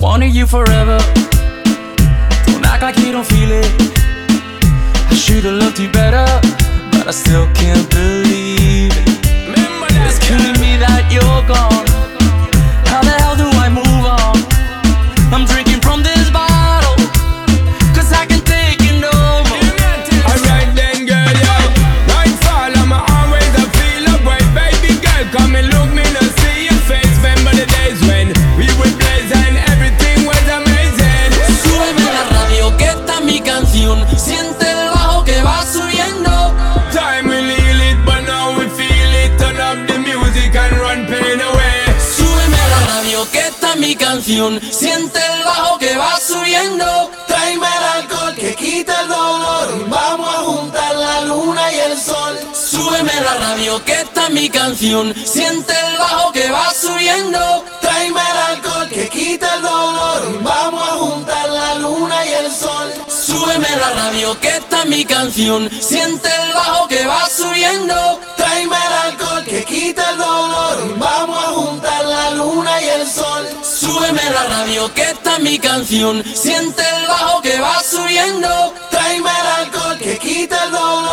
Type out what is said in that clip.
wanted you forever. Don't act like you don't feel it. I should've loved you better, but I still can't believe. Mi canción. Siente el bajo que va subiendo. Tráeme el alcohol que quita el dolor vamos a juntar la luna y el sol. Súbeme la radio que está mi canción. Siente el bajo que va subiendo. Tráeme el alcohol que quita el dolor vamos a juntar la luna y el sol. Súbeme la radio que está mi canción. Siente el bajo que va subiendo. Súbeme la radio que esta es mi canción. Siente el bajo que va subiendo. Tráeme el alcohol que quita el dolor.